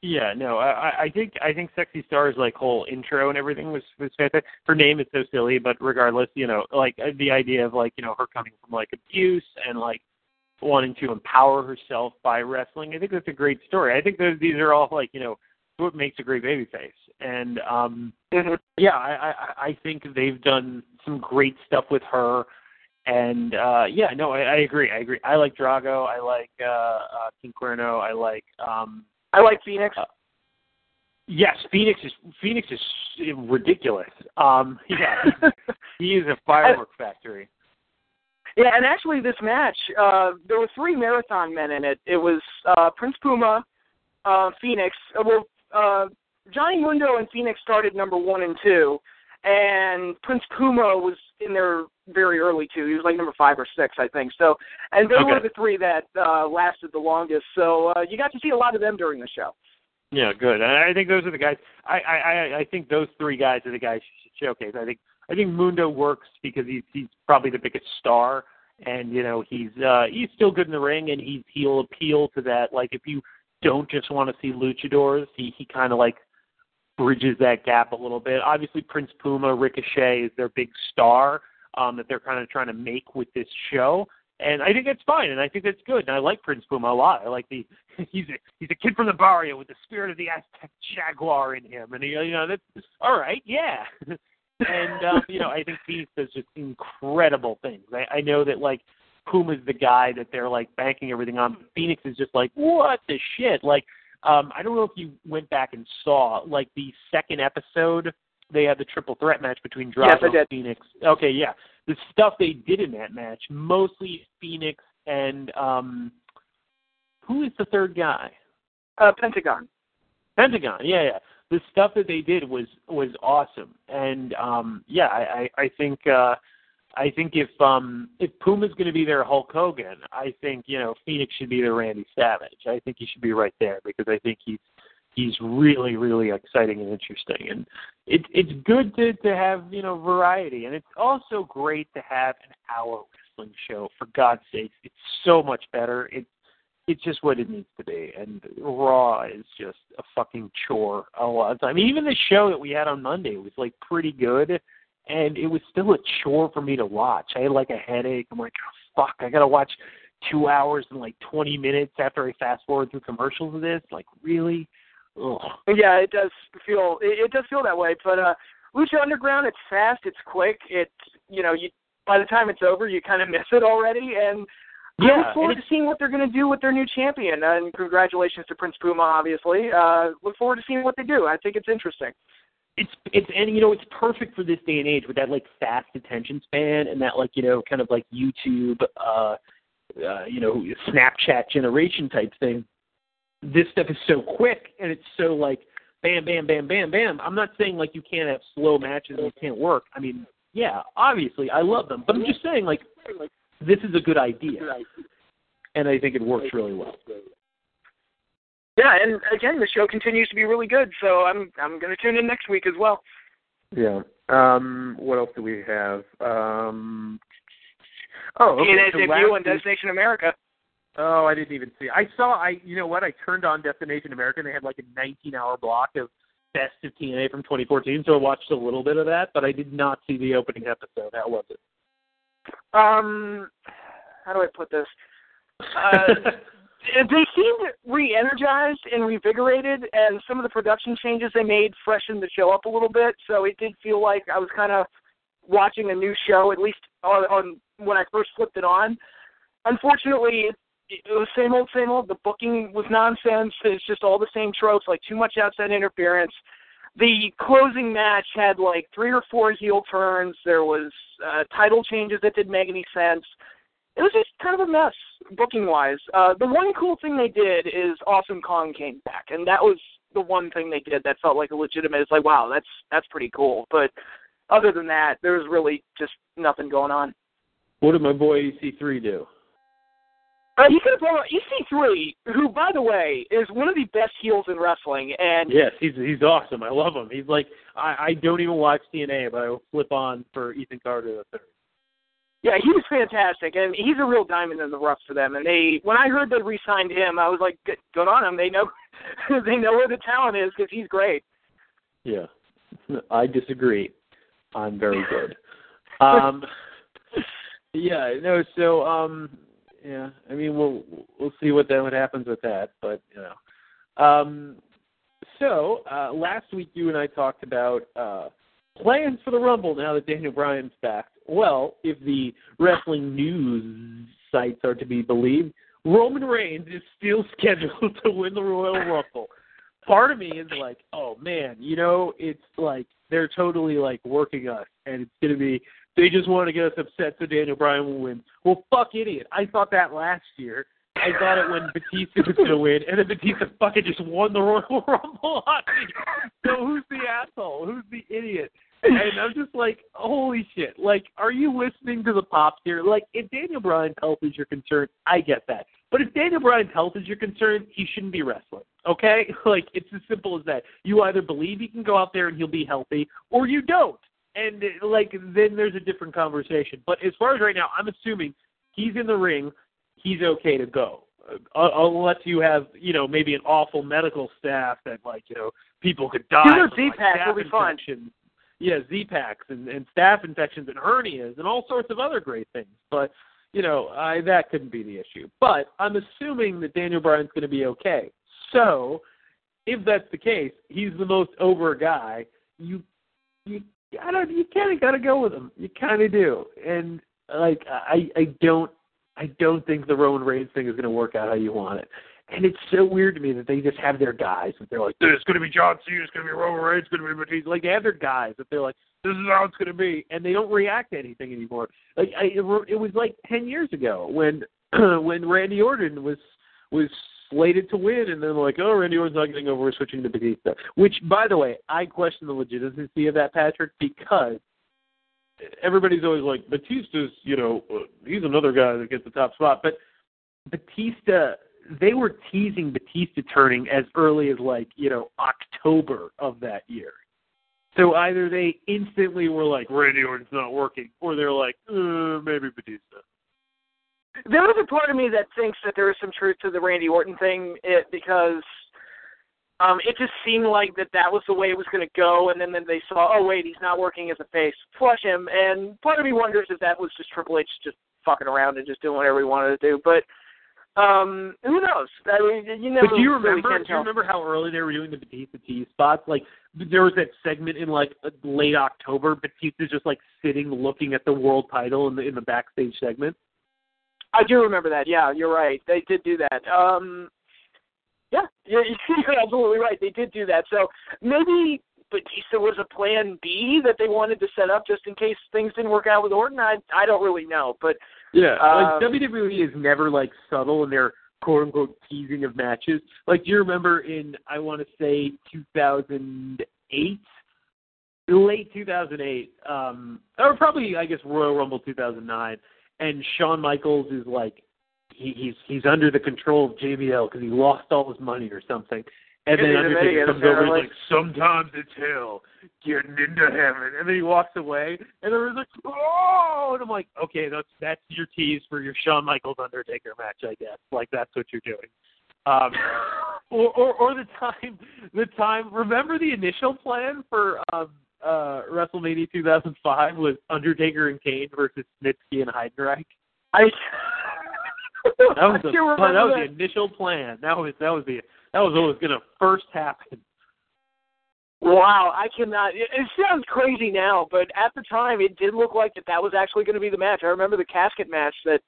Yeah, no, I, I- I think I think Sexy Star's like whole intro and everything was was fantastic. Her name is so silly, but regardless, you know, like uh, the idea of like you know her coming from like abuse and like wanting to empower herself by wrestling. I think that's a great story. I think those these are all like you know what makes a great babyface. And um Mhm. yeah, I, I I think they've done some great stuff with her. And uh yeah, no, I, I agree. I agree. I like Drago. I like uh, uh King Cuerno. I like um I like Fénix. Yes, Fénix is Fénix is ridiculous. Um, [laughs] yeah, he is a firework factory. Yeah, and actually, this match, uh, there were three marathon men in it. It was uh, Prince Puma, uh, Fénix. Uh, well, uh, Johnny Mundo and Fénix started number one and two, and Prince Puma was in there very early too. He was like number five or six, I think. So, and they were the three that uh, lasted the longest. So uh, you got to see a lot of them during the show. Yeah, good. And I think those are the guys. I I I- I think those three guys are the guys you should showcase. I think I think Mundo works because he's he's probably the biggest star, and you know he's uh he's still good in the ring, and he's he'll appeal to that. Like if you don't just want to see luchadors, he he kind of like bridges that gap a little bit. Obviously, Prince Puma, Ricochet is their big star um, that they're kind of trying to make with this show. And I think that's fine, and I think that's good. And I like Prince Puma a lot. I like the [laughs] he's a he's a kid from the barrio with the spirit of the Aztec jaguar in him, and he, you know that's all right, yeah. [laughs] and um, you know, I think Fénix does just incredible things. I, I know that like Puma's the guy that they're like banking everything on. But Fénix is just like what the shit. Like um, I don't know if you went back and saw like the second episode. They had the triple threat match between Drago, Yes, I. Fénix. Okay, yeah, the stuff they did in that match, mostly Fénix and um, who is the third guy? Uh, Pentagon. Pentagon, yeah, yeah. The stuff that they did was was awesome, and um, yeah, I, I, I think uh, I think if um, if Puma's going to be their Hulk Hogan, I think you know Fénix should be their Randy Savage. I think he should be right there because I think he's he's really really exciting and interesting, and it, it's good to to have you know variety, and it's also great to have an hour wrestling show. For God's sakes, it's so much better. It's it's just what it needs to be. And Raw is just a fucking chore a lot of time. Even the show that we had on Monday was like pretty good, and it was still a chore for me to watch. I had like a headache. I'm like, oh, fuck, I gotta watch two hours and like 20 minutes after I fast forward through commercials of this. Like, really? Ugh. Yeah, it does feel it, it does feel that way. But uh Lucha Underground, it's fast, it's quick, it's you know, you by the time it's over you kinda miss it already and I Yeah, look forward to seeing what they're gonna do with their new champion. And congratulations to Prince Puma obviously. Uh look forward to seeing what they do. I think it's interesting. It's it's and you know it's perfect for this day and age with that like fast attention span and that like you know kind of like YouTube uh uh you know Snapchat generation type thing. This stuff is so quick and it's so like bam bam bam bam bam. I'm not saying like you can't have slow matches and it can't work. I mean, yeah, obviously I love them, but I'm just saying like this is a good idea. And I think it works really well. Yeah, and again the show continues to be really good, so I'm I'm gonna tune in next week as well. Yeah. Um what else do we have? Um Oh, okay. TNA's so debut on Destination America. Oh, I didn't even see. I saw. I you know what? I turned on Destination America, and they had like a 19-hour block of Best of TNA from 2014. So I watched a little bit of that, but I did not see the opening episode. How was it? Um how do I put this? Uh, [laughs] they seemed re-energized and revigorated, and some of the production changes they made freshened the show up a little bit. So it did feel like I was kind of watching a new show, at least on, on when I first flipped it on. Unfortunately, it, was same old, same old. The booking was nonsense. It's just all the same tropes, like too much outside interference. the closing match had like three or four heel turns. There was uh, title changes that didn't make any sense. It was just kind of a mess booking wise. Uh, the one cool thing they did is Awesome Kong came back, and that was the one thing they did that felt like a legitimate. It's like wow, that's that's pretty cool. But other than that, there was really just nothing going on. What did my boy EC3 do? Uh, he could have brought EC3, who, by the way, is one of the best heels in wrestling, and Yes, he's he's awesome. I love him. He's like I, I don't even watch TNA, but I will flip on for Ethan Carter the third. Yeah, he was fantastic, and he's a real diamond in the rough for them. And they, when I heard they re-signed him, I was like, good, good on them. They know, [laughs] they know where the talent is because he's great. Yeah, I disagree. I'm very [laughs] good. um, yeah, no. So, um, yeah. I mean, we'll we'll see what then what happens with that, but you know. Um, so uh, last week you and I talked about uh, plans for the Rumble now that Daniel Bryan's back. Well, if the wrestling news sites are to be believed, Roman Reigns is still [laughs] scheduled to win the Royal Rumble. Part of me is like, oh man, you know, it's like they're totally like working us, and it's gonna be they just want to get us upset so Daniel Bryan will win. Well, fuck idiot. I thought that last year. I thought it when Batista was to win, and then Batista fucking just won the Royal [laughs] Rumble. [laughs] So who's the asshole? Who's the idiot? And I'm just like, holy shit. Like, are you listening to the pops here? Like, if Daniel Bryan's health is your concern, I get that. But if Daniel Bryan's health is your concern, he shouldn't be wrestling. Okay? [laughs] Like, it's as simple as that. You either believe he can go out there and he'll be healthy, or you don't and like then there's a different conversation. But as far as right now, I'm assuming he's in the ring, he's okay to go. Uh, unless you have, you know, maybe an awful medical staff that, like, you know, people could die. Their from, like, will be fine. Yeah, Z-Packs and, and staph infections and hernias and all sorts of other great things. But, you know, I, that couldn't be the issue. But I'm assuming that Daniel Bryan's going to be okay. So, if that's the case, he's the most over guy. You you I don't. you kind of gotta go with him. You kind of do, and like I I don't I don't think the Roman Reigns thing is going to work out how you want it. And it's so weird to me that they just have their guys that they're like, "There's going to be John Cena, it's going to be Roman Reigns, it's going to be Batista." Like they have their guys that they're like, "This is how it's going to be," and they don't react to anything anymore. Like I, it, was like ten years ago when [clears throat] when Randy Orton was was slated to win, and then like, oh, Randy Orton's not getting over, we're switching to Batista. Which, by the way, I question the legitimacy of that, Patrick, because everybody's always like, Batista's, you know, uh, he's another guy that gets the top spot, but Batista. They were teasing Batista turning as early as like you know October of that year. So either they instantly were like Randy Orton's not working, or they're like uh, maybe Batista. There is a part of me that thinks that there is some truth to the Randy Orton thing, it, because um, it just seemed like that that was the way it was going to go, and then, then they saw, oh wait, he's not working as a face, flush him, and part of me wonders if that was just Triple H just fucking around and just doing whatever he wanted to do, but um, who knows? I mean, you never But do you remember? can Do you remember how early they were doing the Batista tease spots? Like there was that segment in like late October. Batista's just like sitting, looking at the world title in the in the backstage segment. I do remember that. Yeah, you're right. They did do that. Um, yeah, [laughs] you're, you're absolutely right. They did do that. So maybe Batista was a plan B that they wanted to set up just in case things didn't work out with Orton. I I don't really know, but Yeah, Um, like WWE is never like subtle in their quote unquote teasing of matches. Like, do you remember in I want to say 2008, late 2008, um, or probably I guess Royal Rumble 2009, and Shawn Michaels is like he, he's he's under the control of JBL because he lost all his money or something. And then Undertaker comes over and like, sometimes it's hell getting into heaven. And then he walks away, and everyone's like, oh! And I'm like, okay, that's that's your tease for your Shawn Michaels Undertaker match, I guess. Like that's what you're doing. Um, [laughs] or, or or the time the time. Remember the initial plan for um, uh, WrestleMania 2005 was Undertaker and Kane versus Snitsky and Heidenreich. I. [laughs] That was the that was that. the initial plan. That was that was the that was what was going to first happen. Wow, I cannot. It, it sounds crazy now, but at the time, it did look like that that was actually going to be the match. I remember the casket match that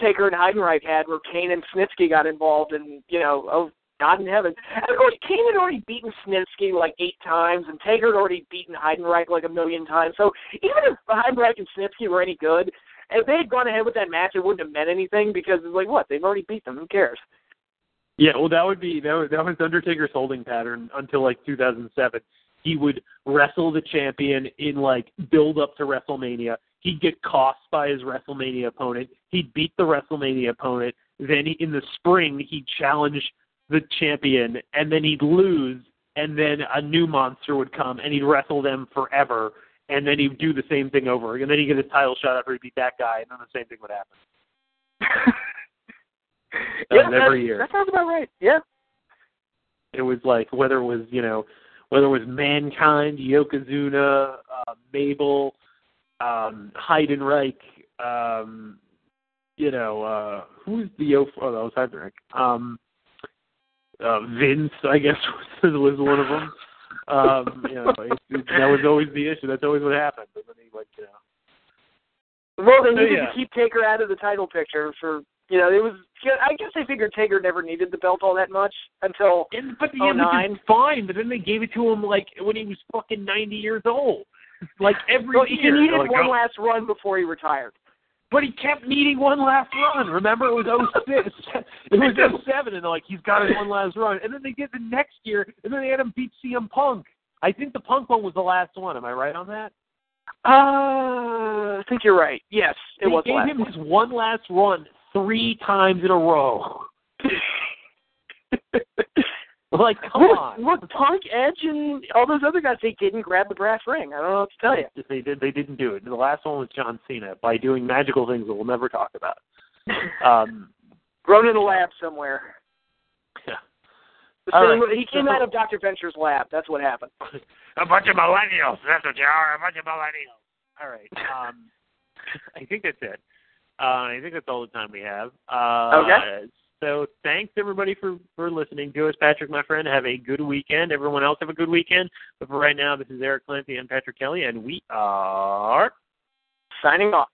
Taker and Heidenreich had, where Kane and Snitsky got involved, and you know, oh, God in heaven. And of course, Kane had already beaten Snitsky like eight times, and Taker had already beaten Heidenreich like a million times. So even if Heidenreich and Snitsky were any good, if they had gone ahead with that match, it wouldn't have meant anything because it's like, what? They've already beat them. Who cares? Yeah, well, that would be that was that was Undertaker's holding pattern until like 2007. He would wrestle the champion in like build up to WrestleMania. He'd get cost by his WrestleMania opponent. He'd beat the WrestleMania opponent. Then he, in the spring, he'd challenge the champion, and then he'd lose, and then a new monster would come, and he'd wrestle them forever, and then he'd do the same thing over, and then he'd get his title shot after he beat that guy, and then the same thing would happen. [laughs] yeah, every that, year. That sounds about right. Yeah. It was like whether it was you know whether it was Mankind, Yokozuna, uh, Mabel, um, Heidenreich, um, you know uh, who's the oh that was Heidenreich. Um, uh, Vince, I guess [laughs] was, was one of them. Um, you know, it, it, that was always the issue. That's always what happened. And then he like you know. Well, they So, needed yeah. to keep Taker out of the title picture for you know it was. yeah, I guess they figured Taker never needed the belt all that much until And, but Oh, yeah, which nine? is fine. But then they gave it to him like when he was fucking ninety years old. Like every well, he needed like, one "Oh." last run before he retired. But he kept needing one last run. Remember, it was oh six, [laughs] it was oh seven, and they're like, he's got his one last run. And then they did the next year, and then they had him beat CM Punk. I think the Punk one was the last one. Am I right on that? Uh, I think you're right. Yes, it they was gave last him his one last run three times in a row. [laughs] like, [laughs] come look, on. look, Punk, Edge, and all those other guys, they didn't grab the brass ring. I don't know what to tell you. They did. They didn't do it. The last one was John Cena by doing magical things that we'll never talk about. [laughs] Um, Grown in a lab somewhere. Yeah. Same- right. He came out of Dr. Venture's lab. That's what happened. [laughs] a bunch of millennials. That's what you are. A bunch of millennials. All right. Um, I think that's it. Uh, I think that's all the time we have. Uh, Okay. So thanks everybody for for listening to us. Patrick, my friend, have a good weekend. Everyone else have a good weekend. But for right now, this is Eric Clancy and Patrick Kelly, and we are. Signing off.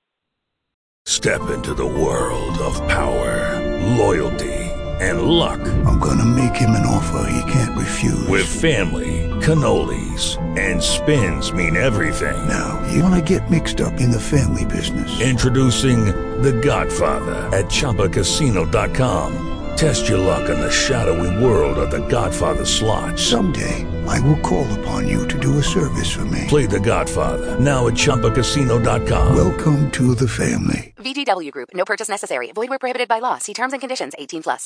Step into the world of power, loyalty, and luck. I'm gonna make him an offer he can't refuse. With family, cannolis, and spins mean everything. Now, you wanna get mixed up in the family business. Introducing The Godfather at ChumbaCasino.com. Test your luck in the shadowy world of The Godfather slot. Someday, I will call upon you to do a service for me. Play The Godfather now at ChumbaCasino.com. Welcome to the family. VGW Group. No purchase necessary. Void where prohibited by law. See terms and conditions. 18 plus.